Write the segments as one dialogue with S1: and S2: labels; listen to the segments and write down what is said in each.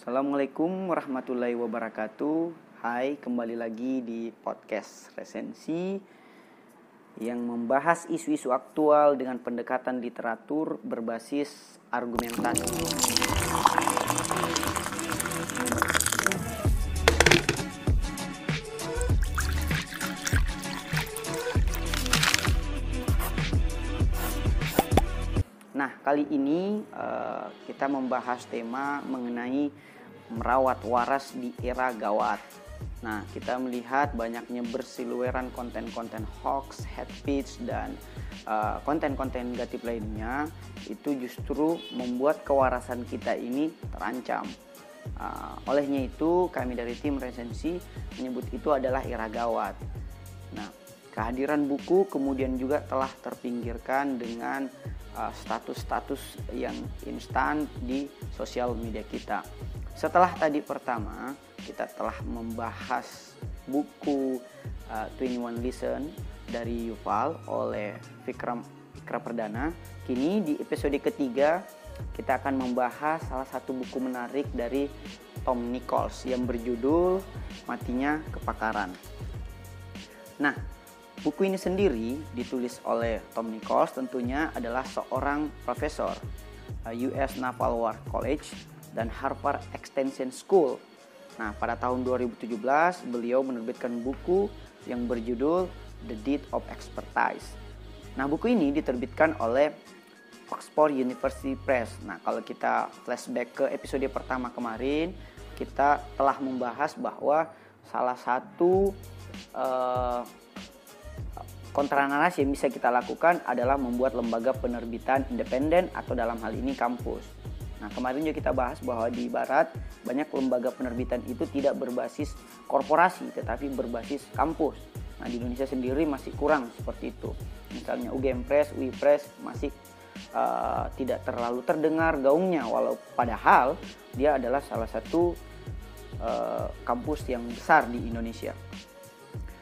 S1: Assalamualaikum warahmatullahi wabarakatuh. Hai, kembali lagi di podcast resensi yang membahas isu-isu aktual dengan pendekatan literatur berbasis argumentasi. Nah, kali ini uh, kita membahas tema mengenai merawat waras di era gawat. Nah, kita melihat banyaknya bersilueran konten-konten hoax, hate speech, dan uh, konten-konten negatif lainnya itu justru membuat kewarasan kita ini terancam. Uh, olehnya itu, kami dari tim resensi menyebut itu adalah era gawat. Nah, kehadiran buku kemudian juga telah terpinggirkan dengan status-status uh, yang instan di sosial media kita. Setelah tadi pertama kita telah membahas buku uh, 21 Listen dari Yuval oleh Vikram Vikra Perdana. Kini di episode ketiga kita akan membahas salah satu buku menarik dari Tom Nichols yang berjudul Matinya Kepakaran. Nah, Buku ini sendiri ditulis oleh Tom Nichols tentunya adalah seorang profesor uh, US Naval War College dan Harvard Extension School. Nah, pada tahun 2017 beliau menerbitkan buku yang berjudul The Deed of Expertise. Nah, buku ini diterbitkan oleh Oxford University Press. Nah, kalau kita flashback ke episode pertama kemarin, kita telah membahas bahwa salah satu uh, Kontra narasi yang bisa kita lakukan adalah membuat lembaga penerbitan independen atau dalam hal ini kampus. Nah, kemarin juga kita bahas bahwa di barat banyak lembaga penerbitan itu tidak berbasis korporasi tetapi berbasis kampus. Nah, di Indonesia sendiri masih kurang seperti itu. Misalnya UGM Press, UI Press masih uh, tidak terlalu terdengar gaungnya walau padahal dia adalah salah satu uh, kampus yang besar di Indonesia.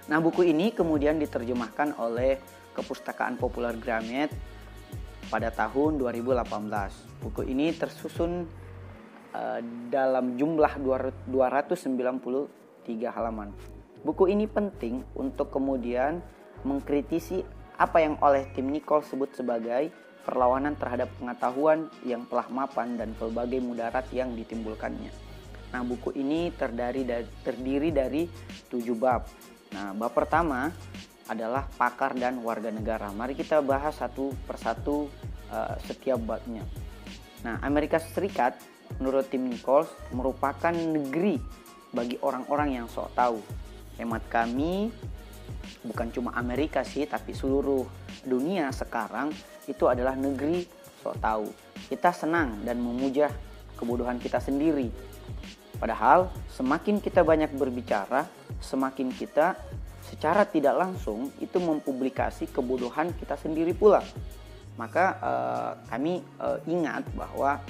S1: Nah, buku ini kemudian diterjemahkan oleh Kepustakaan Populer Gramet pada tahun 2018. Buku ini tersusun uh, dalam jumlah 293 halaman. Buku ini penting untuk kemudian mengkritisi apa yang oleh tim Nicole sebut sebagai perlawanan terhadap pengetahuan yang telah mapan dan pelbagai mudarat yang ditimbulkannya. Nah, buku ini terdiri dari, terdiri dari tujuh bab Nah, bab pertama adalah pakar dan warga negara. Mari kita bahas satu persatu uh, setiap babnya. Nah, Amerika Serikat menurut tim Nichols merupakan negeri bagi orang-orang yang sok tahu. Hemat kami bukan cuma Amerika sih, tapi seluruh dunia sekarang itu adalah negeri sok tahu. Kita senang dan memuja kebodohan kita sendiri. Padahal semakin kita banyak berbicara, semakin kita secara tidak langsung itu mempublikasi kebodohan kita sendiri pula. Maka eh, kami eh, ingat bahwa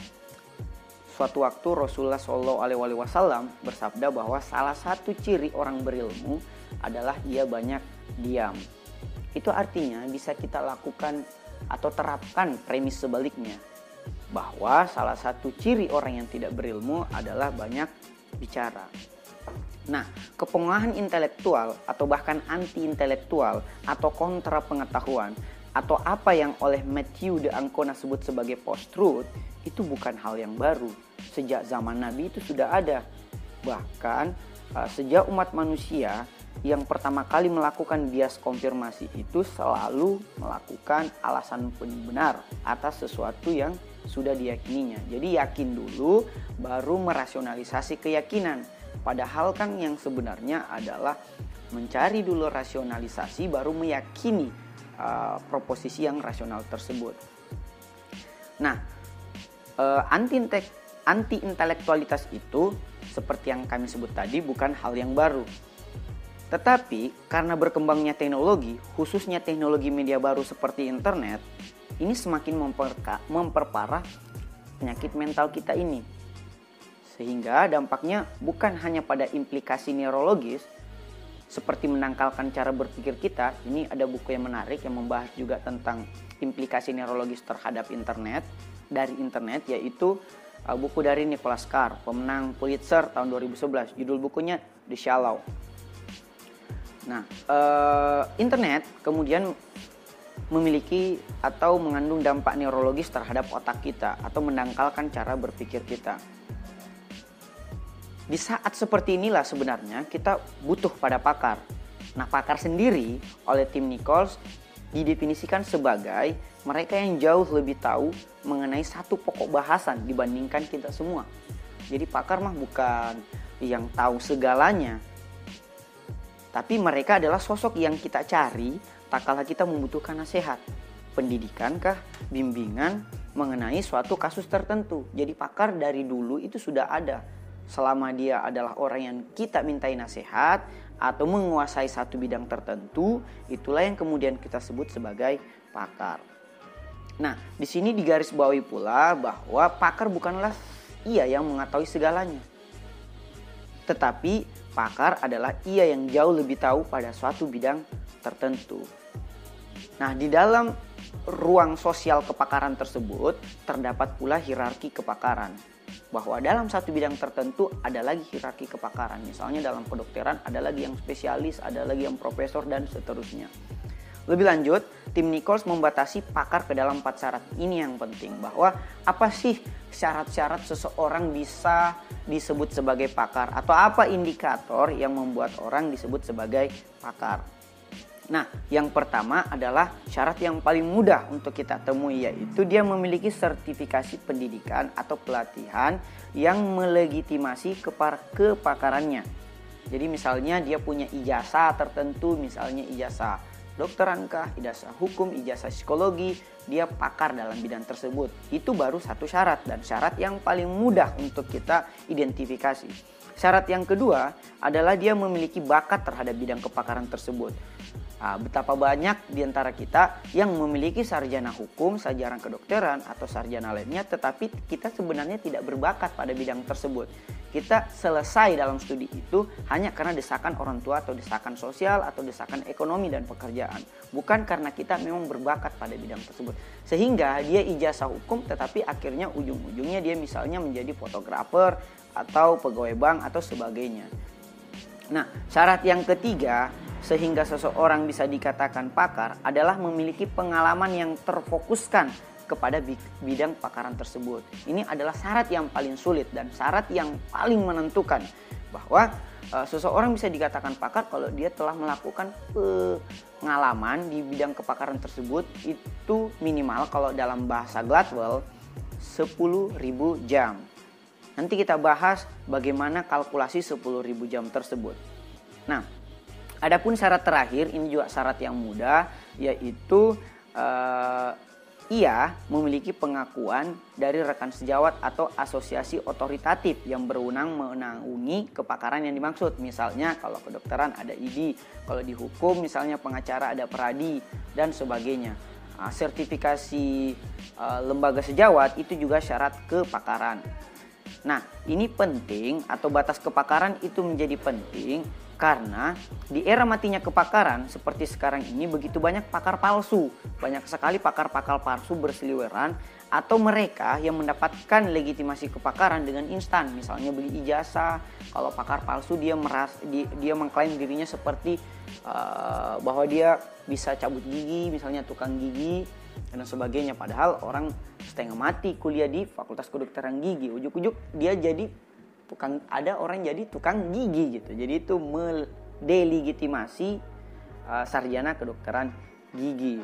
S1: suatu waktu Rasulullah Shallallahu Alaihi Wasallam bersabda bahwa salah satu ciri orang berilmu adalah ia banyak diam. Itu artinya bisa kita lakukan atau terapkan premis sebaliknya bahwa salah satu ciri orang yang tidak berilmu adalah banyak bicara. Nah, kepengahan intelektual atau bahkan anti-intelektual atau kontra pengetahuan atau apa yang oleh Matthew de Ancona sebut sebagai post-truth itu bukan hal yang baru. Sejak zaman Nabi itu sudah ada. Bahkan uh, sejak umat manusia yang pertama kali melakukan bias konfirmasi itu selalu melakukan alasan benar atas sesuatu yang sudah diyakininya. Jadi yakin dulu baru merasionalisasi keyakinan. Padahal kan yang sebenarnya adalah mencari dulu rasionalisasi baru meyakini uh, proposisi yang rasional tersebut. Nah, uh, anti anti intelektualitas itu seperti yang kami sebut tadi bukan hal yang baru. Tetapi karena berkembangnya teknologi, khususnya teknologi media baru seperti internet, ini semakin memperparah penyakit mental kita ini. Sehingga dampaknya bukan hanya pada implikasi neurologis, seperti menangkalkan cara berpikir kita. Ini ada buku yang menarik yang membahas juga tentang implikasi neurologis terhadap internet dari internet, yaitu uh, buku dari Nicholas Carr, pemenang Pulitzer tahun 2011. Judul bukunya The Shallow. Nah, uh, internet kemudian memiliki atau mengandung dampak neurologis terhadap otak kita atau mendangkalkan cara berpikir kita. Di saat seperti inilah sebenarnya kita butuh pada pakar. Nah, pakar sendiri oleh tim Nichols didefinisikan sebagai mereka yang jauh lebih tahu mengenai satu pokok bahasan dibandingkan kita semua. Jadi pakar mah bukan yang tahu segalanya, tapi mereka adalah sosok yang kita cari tak kala kita membutuhkan nasihat, pendidikan kah, bimbingan mengenai suatu kasus tertentu. Jadi pakar dari dulu itu sudah ada selama dia adalah orang yang kita mintai nasihat atau menguasai satu bidang tertentu, itulah yang kemudian kita sebut sebagai pakar. Nah, di sini digarisbawahi pula bahwa pakar bukanlah ia yang mengetahui segalanya. Tetapi pakar adalah ia yang jauh lebih tahu pada suatu bidang tertentu. Nah, di dalam ruang sosial kepakaran tersebut terdapat pula hierarki kepakaran bahwa dalam satu bidang tertentu ada lagi hierarki kepakaran. Misalnya dalam kedokteran ada lagi yang spesialis, ada lagi yang profesor dan seterusnya. Lebih lanjut, tim Nichols membatasi pakar ke dalam empat syarat. Ini yang penting bahwa apa sih syarat-syarat seseorang bisa disebut sebagai pakar atau apa indikator yang membuat orang disebut sebagai pakar. Nah, yang pertama adalah syarat yang paling mudah untuk kita temui yaitu dia memiliki sertifikasi pendidikan atau pelatihan yang melegitimasi kepakarannya. Jadi misalnya dia punya ijazah tertentu, misalnya ijazah dokteran kah, ijazah hukum, ijazah psikologi, dia pakar dalam bidang tersebut. Itu baru satu syarat dan syarat yang paling mudah untuk kita identifikasi. Syarat yang kedua adalah dia memiliki bakat terhadap bidang kepakaran tersebut. Nah, betapa banyak di antara kita yang memiliki sarjana hukum, sarjana kedokteran, atau sarjana lainnya, tetapi kita sebenarnya tidak berbakat pada bidang tersebut. Kita selesai dalam studi itu hanya karena desakan orang tua atau desakan sosial atau desakan ekonomi dan pekerjaan. Bukan karena kita memang berbakat pada bidang tersebut. Sehingga dia ijazah hukum tetapi akhirnya ujung-ujungnya dia misalnya menjadi fotografer atau pegawai bank atau sebagainya. Nah, syarat yang ketiga sehingga seseorang bisa dikatakan pakar adalah memiliki pengalaman yang terfokuskan kepada bidang pakaran tersebut. Ini adalah syarat yang paling sulit dan syarat yang paling menentukan bahwa uh, seseorang bisa dikatakan pakar kalau dia telah melakukan pengalaman di bidang kepakaran tersebut itu minimal kalau dalam bahasa Gladwell 10.000 jam. Nanti kita bahas bagaimana kalkulasi 10.000 jam tersebut. Nah, Adapun syarat terakhir ini juga syarat yang mudah yaitu uh, ia memiliki pengakuan dari rekan sejawat atau asosiasi otoritatif yang berwenang menaungi kepakaran yang dimaksud. Misalnya kalau kedokteran ada ID, kalau di hukum misalnya pengacara ada peradi dan sebagainya. Nah, sertifikasi uh, lembaga sejawat itu juga syarat kepakaran. Nah, ini penting atau batas kepakaran itu menjadi penting karena di era matinya kepakaran seperti sekarang ini begitu banyak pakar palsu. Banyak sekali pakar-pakar palsu berseliweran atau mereka yang mendapatkan legitimasi kepakaran dengan instan. Misalnya beli ijazah, kalau pakar palsu dia meras dia, dia mengklaim dirinya seperti uh, bahwa dia bisa cabut gigi, misalnya tukang gigi dan sebagainya. Padahal orang setengah mati kuliah di Fakultas Kedokteran Gigi, ujuk-ujuk dia jadi tukang ada orang jadi tukang gigi gitu. Jadi itu mendelegitimasi uh, sarjana kedokteran gigi.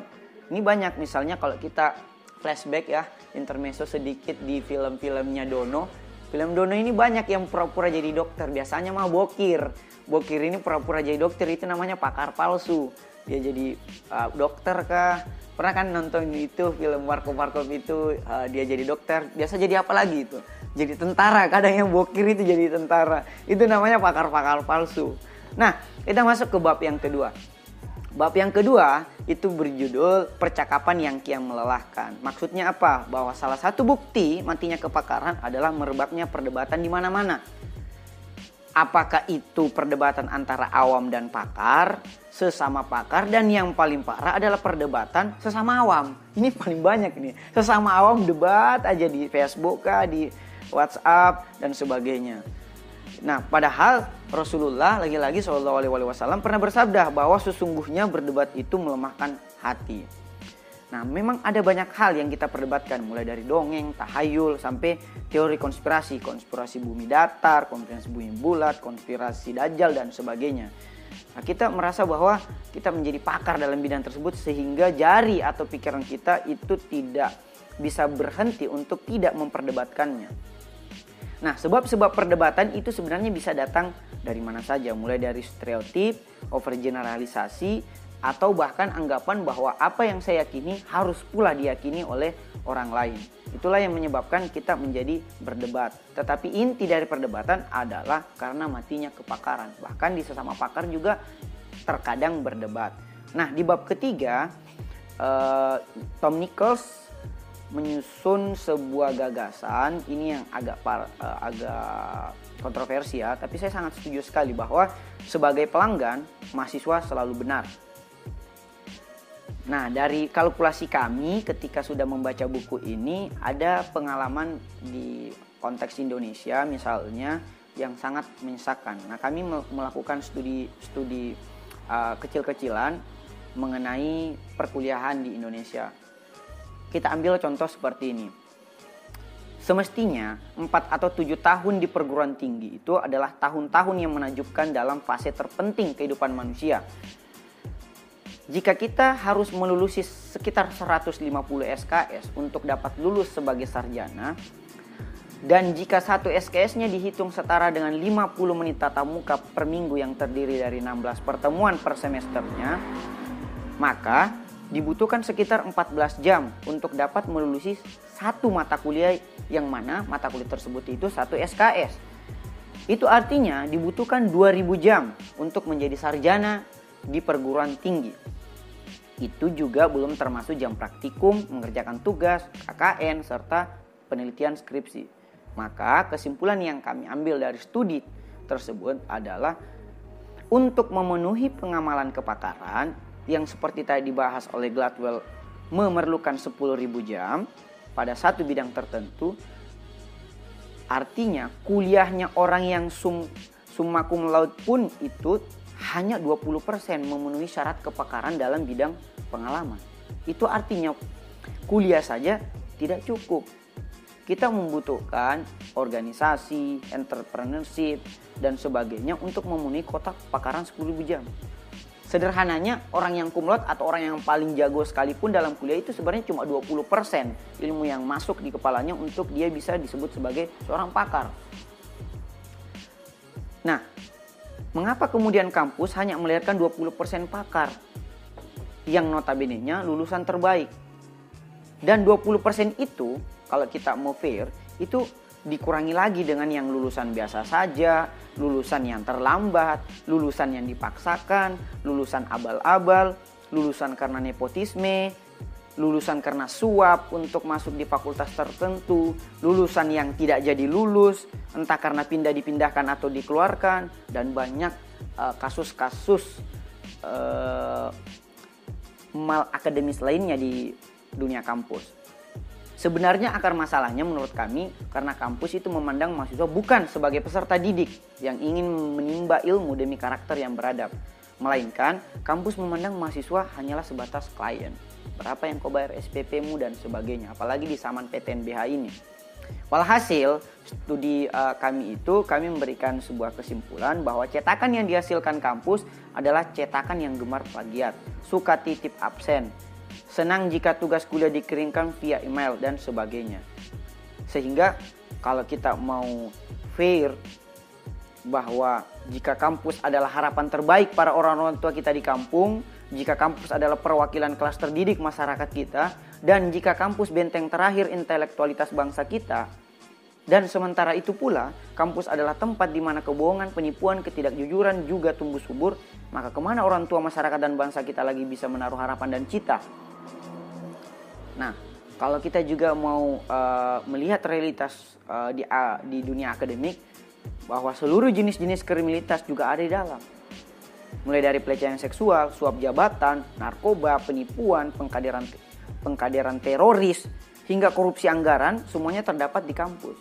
S1: Ini banyak misalnya kalau kita flashback ya intermezzo sedikit di film-filmnya Dono. Film Dono ini banyak yang pura-pura jadi dokter. Biasanya mah bokir. Bokir ini pura-pura jadi dokter. Itu namanya pakar palsu. Dia jadi uh, dokter kah? Pernah kan nonton itu film warkop warkop itu uh, dia jadi dokter. Biasa jadi apa lagi itu jadi tentara kadang yang bokir itu jadi tentara itu namanya pakar-pakar palsu nah kita masuk ke bab yang kedua Bab yang kedua itu berjudul percakapan yang kian melelahkan. Maksudnya apa? Bahwa salah satu bukti matinya kepakaran adalah merebaknya perdebatan di mana-mana. Apakah itu perdebatan antara awam dan pakar, sesama pakar, dan yang paling parah adalah perdebatan sesama awam. Ini paling banyak nih. Sesama awam debat aja di Facebook kah, di WhatsApp dan sebagainya. Nah, padahal Rasulullah lagi-lagi Shallallahu Alaihi Wasallam pernah bersabda bahwa sesungguhnya berdebat itu melemahkan hati. Nah, memang ada banyak hal yang kita perdebatkan, mulai dari dongeng, tahayul, sampai teori konspirasi, konspirasi bumi datar, konspirasi bumi bulat, konspirasi dajjal, dan sebagainya. Nah, kita merasa bahwa kita menjadi pakar dalam bidang tersebut sehingga jari atau pikiran kita itu tidak bisa berhenti untuk tidak memperdebatkannya. Nah, sebab-sebab perdebatan itu sebenarnya bisa datang dari mana saja, mulai dari stereotip, overgeneralisasi, atau bahkan anggapan bahwa apa yang saya yakini harus pula diyakini oleh orang lain. Itulah yang menyebabkan kita menjadi berdebat. Tetapi inti dari perdebatan adalah karena matinya kepakaran. Bahkan di sesama pakar juga terkadang berdebat. Nah, di bab ketiga, uh, Tom Nichols menyusun sebuah gagasan ini yang agak par, uh, agak kontroversial, tapi saya sangat setuju sekali bahwa sebagai pelanggan mahasiswa selalu benar Nah, dari kalkulasi kami ketika sudah membaca buku ini ada pengalaman di konteks Indonesia misalnya yang sangat menyesakan. Nah, kami melakukan studi studi uh, kecil-kecilan mengenai perkuliahan di Indonesia. Kita ambil contoh seperti ini. Semestinya 4 atau 7 tahun di perguruan tinggi itu adalah tahun-tahun yang menakjubkan dalam fase terpenting kehidupan manusia jika kita harus melulusi sekitar 150 SKS untuk dapat lulus sebagai sarjana, dan jika satu SKS-nya dihitung setara dengan 50 menit tatap muka per minggu yang terdiri dari 16 pertemuan per semesternya, maka dibutuhkan sekitar 14 jam untuk dapat melulusi satu mata kuliah yang mana mata kuliah tersebut itu satu SKS. Itu artinya dibutuhkan 2000 jam untuk menjadi sarjana di perguruan tinggi. Itu juga belum termasuk jam praktikum, mengerjakan tugas, KKN, serta penelitian skripsi. Maka kesimpulan yang kami ambil dari studi tersebut adalah untuk memenuhi pengamalan kepakaran yang seperti tadi dibahas oleh Gladwell memerlukan 10.000 jam pada satu bidang tertentu artinya kuliahnya orang yang sum summa cum laude pun itu hanya 20% memenuhi syarat kepakaran dalam bidang pengalaman. Itu artinya kuliah saja tidak cukup. Kita membutuhkan organisasi, entrepreneurship, dan sebagainya untuk memenuhi kotak kepakaran 10.000 jam. Sederhananya orang yang kumlot atau orang yang paling jago sekalipun dalam kuliah itu sebenarnya cuma 20% ilmu yang masuk di kepalanya untuk dia bisa disebut sebagai seorang pakar. Nah, Mengapa kemudian kampus hanya melahirkan 20% pakar yang notabene-nya lulusan terbaik? Dan 20% itu kalau kita mau fair itu dikurangi lagi dengan yang lulusan biasa saja, lulusan yang terlambat, lulusan yang dipaksakan, lulusan abal-abal, lulusan karena nepotisme, lulusan karena suap untuk masuk di fakultas tertentu, lulusan yang tidak jadi lulus, entah karena pindah dipindahkan atau dikeluarkan, dan banyak eh, kasus-kasus uh, mal akademis lainnya di dunia kampus. Sebenarnya akar masalahnya menurut kami karena kampus itu memandang mahasiswa bukan sebagai peserta didik yang ingin menimba ilmu demi karakter yang beradab, melainkan kampus memandang mahasiswa hanyalah sebatas klien. Berapa yang kau bayar SPP-mu dan sebagainya apalagi di saman PTNBH ini. Walhasil, studi uh, kami itu kami memberikan sebuah kesimpulan bahwa cetakan yang dihasilkan kampus adalah cetakan yang gemar plagiat, suka titip absen, senang jika tugas kuliah dikirimkan via email dan sebagainya. Sehingga kalau kita mau fair bahwa jika kampus adalah harapan terbaik para orang-orang tua kita di kampung, jika kampus adalah perwakilan kelas terdidik masyarakat kita, dan jika kampus benteng terakhir intelektualitas bangsa kita, dan sementara itu pula, kampus adalah tempat di mana kebohongan, penipuan, ketidakjujuran juga tumbuh subur, maka ke mana orang tua masyarakat dan bangsa kita lagi bisa menaruh harapan dan cita? Nah, kalau kita juga mau uh, melihat realitas uh, di, uh, di dunia akademik, bahwa seluruh jenis-jenis kriminalitas juga ada di dalam mulai dari pelecehan seksual, suap jabatan, narkoba, penipuan, pengkaderan pengkaderan teroris, hingga korupsi anggaran, semuanya terdapat di kampus.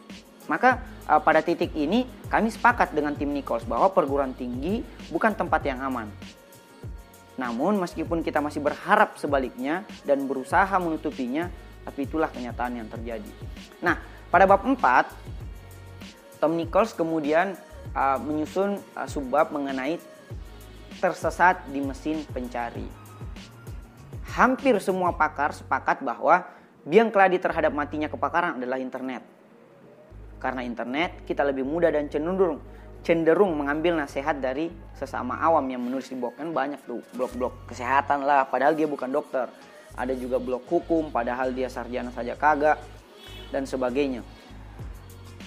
S1: Maka uh, pada titik ini kami sepakat dengan tim Nichols bahwa perguruan tinggi bukan tempat yang aman. Namun meskipun kita masih berharap sebaliknya dan berusaha menutupinya, tapi itulah kenyataan yang terjadi. Nah, pada bab 4 Tom Nichols kemudian uh, menyusun uh, subbab mengenai tersesat di mesin pencari. Hampir semua pakar sepakat bahwa biang keladi terhadap matinya kepakaran adalah internet. Karena internet, kita lebih mudah dan cenderung cenderung mengambil nasihat dari sesama awam yang menulis di blog kan banyak tuh blog-blog kesehatan lah padahal dia bukan dokter ada juga blog hukum padahal dia sarjana saja kagak dan sebagainya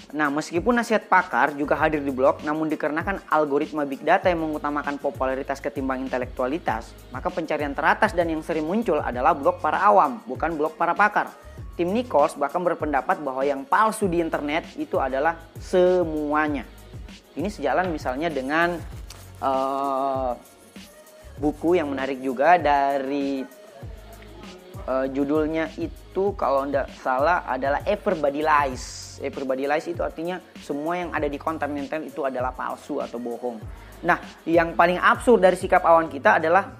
S1: Nah, meskipun nasihat pakar juga hadir di blog, namun dikarenakan algoritma big data yang mengutamakan popularitas ketimbang intelektualitas, maka pencarian teratas dan yang sering muncul adalah blog para awam, bukan blog para pakar. Tim Nichols bahkan berpendapat bahwa yang palsu di internet itu adalah semuanya. Ini sejalan misalnya dengan uh, buku yang menarik juga dari uh, judulnya itu kalau tidak salah adalah Everybody Lies. Everybody Lies itu artinya semua yang ada di konten internet itu adalah palsu atau bohong. Nah, yang paling absurd dari sikap awan kita adalah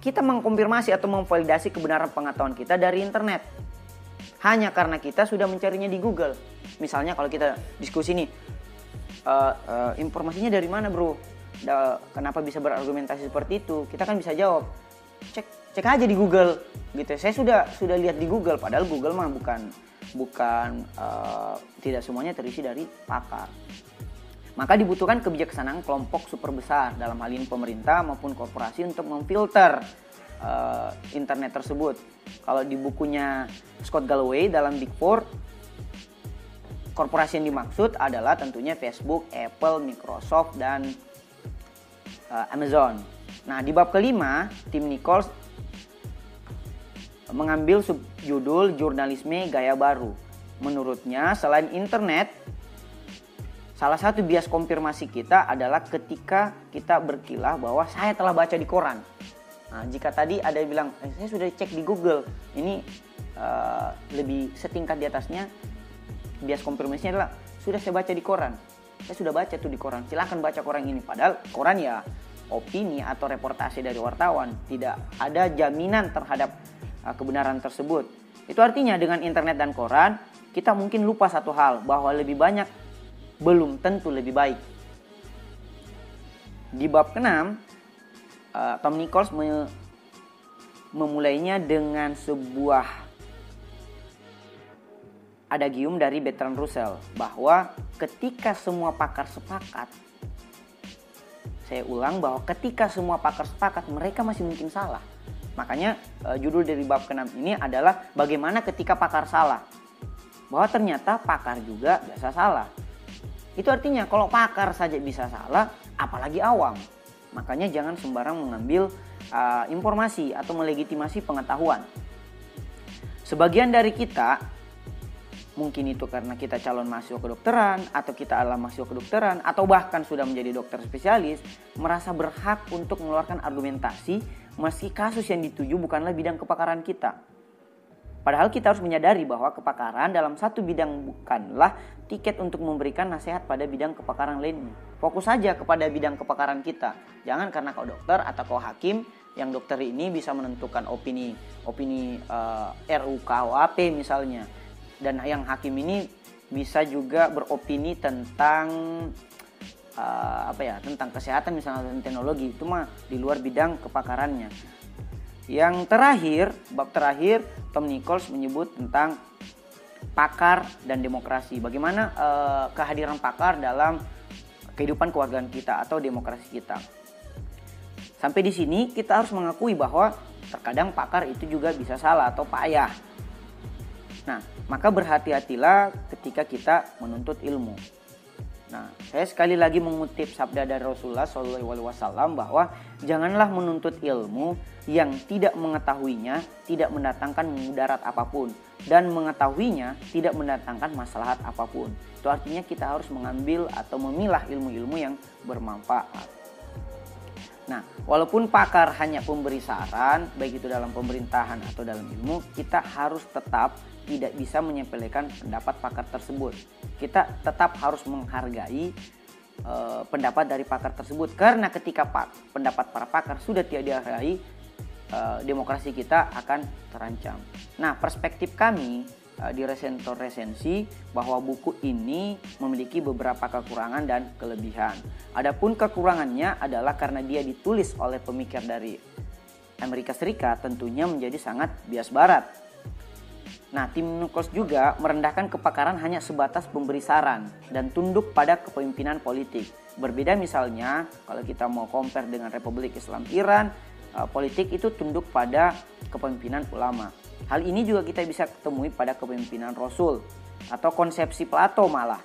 S1: kita mengkonfirmasi atau memvalidasi kebenaran pengetahuan kita dari internet hanya karena kita sudah mencarinya di Google. Misalnya kalau kita diskusi nih, uh, uh, informasinya dari mana bro? Da, kenapa bisa berargumentasi seperti itu? Kita kan bisa jawab, cek cek aja di Google, gitu. Saya sudah sudah lihat di Google, padahal Google mah bukan bukan uh, tidak semuanya terisi dari pakar. Maka dibutuhkan kebijaksanaan kelompok super besar dalam hal ini pemerintah maupun korporasi untuk memfilter uh, internet tersebut. Kalau di bukunya Scott Galloway dalam Big Four, korporasi yang dimaksud adalah tentunya Facebook, Apple, Microsoft, dan uh, Amazon. Nah, di bab kelima, tim Nichols mengambil subjudul jurnalisme gaya baru. Menurutnya, selain internet, salah satu bias konfirmasi kita adalah ketika kita berkilah bahwa saya telah baca di koran. Nah, jika tadi ada yang bilang, eh, saya sudah cek di Google, ini uh, lebih setingkat di atasnya, bias konfirmasinya adalah sudah saya baca di koran. Saya sudah baca tuh di koran. Silahkan baca koran ini. Padahal koran ya opini atau reportase dari wartawan. Tidak ada jaminan terhadap uh, kebenaran tersebut. Itu artinya dengan internet dan koran, kita mungkin lupa satu hal, bahwa lebih banyak belum tentu lebih baik. Di bab ke-6, uh, Tom Nichols me memulainya dengan sebuah adagium dari Bertrand Russell bahwa ketika semua pakar sepakat saya ulang bahwa ketika semua pakar sepakat mereka masih mungkin salah. Makanya uh, judul dari bab ke-6 ini adalah bagaimana ketika pakar salah. Bahwa ternyata pakar juga biasa salah. Itu artinya kalau pakar saja bisa salah, apalagi awam. Makanya jangan sembarang mengambil uh, informasi atau melegitimasi pengetahuan. Sebagian dari kita mungkin itu karena kita calon mahasiswa kedokteran atau kita adalah mahasiswa kedokteran atau bahkan sudah menjadi dokter spesialis merasa berhak untuk mengeluarkan argumentasi meski kasus yang dituju bukanlah bidang kepakaran kita. Padahal kita harus menyadari bahwa kepakaran dalam satu bidang bukanlah tiket untuk memberikan nasihat pada bidang kepakaran lainnya. Fokus saja kepada bidang kepakaran kita. Jangan karena kau dokter atau kau hakim yang dokter ini bisa menentukan opini opini uh, eh, RUKUHP misalnya. Dan yang hakim ini bisa juga beropini tentang uh, apa ya tentang kesehatan misalnya tentang teknologi itu mah di luar bidang kepakarannya yang terakhir, bab terakhir, Tom Nichols menyebut tentang pakar dan demokrasi. Bagaimana uh, kehadiran pakar dalam kehidupan keluarga kita atau demokrasi kita. Sampai di sini kita harus mengakui bahwa terkadang pakar itu juga bisa salah atau payah. Nah, maka berhati-hatilah ketika kita menuntut ilmu. Nah, saya sekali lagi mengutip sabda dari Rasulullah SAW bahwa janganlah menuntut ilmu yang tidak mengetahuinya tidak mendatangkan mudarat apa pun dan mengetahuinya tidak mendatangkan masalah apa pun. Itu artinya kita harus mengambil atau memilah ilmu-ilmu yang bermanfaat. Nah, walaupun pakar hanya pemberi saran, baik itu dalam pemerintahan atau dalam ilmu, kita harus tetap tidak bisa menyepelekan pendapat pakar tersebut. Kita tetap harus menghargai uh, pendapat dari pakar tersebut karena ketika pak, pendapat para pakar sudah tidak dihargai, uh, demokrasi kita akan terancam. Nah, perspektif kami di Resentor Resensi bahwa buku ini memiliki beberapa kekurangan dan kelebihan. Adapun kekurangannya adalah karena dia ditulis oleh pemikir dari Amerika Serikat tentunya menjadi sangat bias barat. Nah, tim Nukos juga merendahkan kepakaran hanya sebatas pemberi saran dan tunduk pada kepemimpinan politik. Berbeda misalnya kalau kita mau compare dengan Republik Islam Iran, eh, politik itu tunduk pada kepemimpinan ulama. Hal ini juga kita bisa ketemui pada kepemimpinan Rasul atau konsepsi Plato malah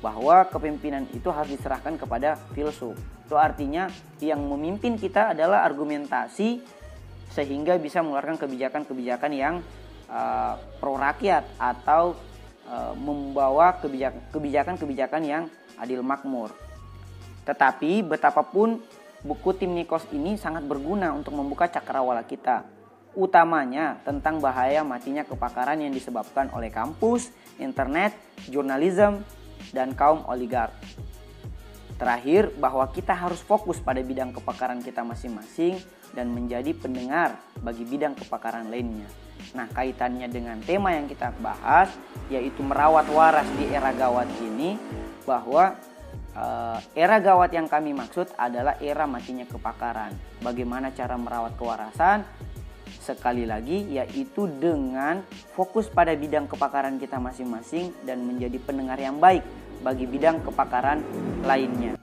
S1: bahwa kepemimpinan itu harus diserahkan kepada filsuf. Itu artinya yang memimpin kita adalah argumentasi sehingga bisa mengeluarkan kebijakan-kebijakan yang uh, pro rakyat atau uh, membawa kebijakan-kebijakan yang adil makmur. Tetapi betapapun buku tim Nikos ini sangat berguna untuk membuka cakrawala kita. Utamanya tentang bahaya matinya kepakaran yang disebabkan oleh kampus, internet, jurnalisme, dan kaum oligark. Terakhir, bahwa kita harus fokus pada bidang kepakaran kita masing-masing dan menjadi pendengar bagi bidang kepakaran lainnya. Nah, kaitannya dengan tema yang kita bahas, yaitu merawat waras di era gawat ini, bahwa uh, era gawat yang kami maksud adalah era matinya kepakaran. Bagaimana cara merawat kewarasan? Sekali lagi, yaitu dengan fokus pada bidang kepakaran kita masing-masing dan menjadi pendengar yang baik bagi bidang kepakaran lainnya.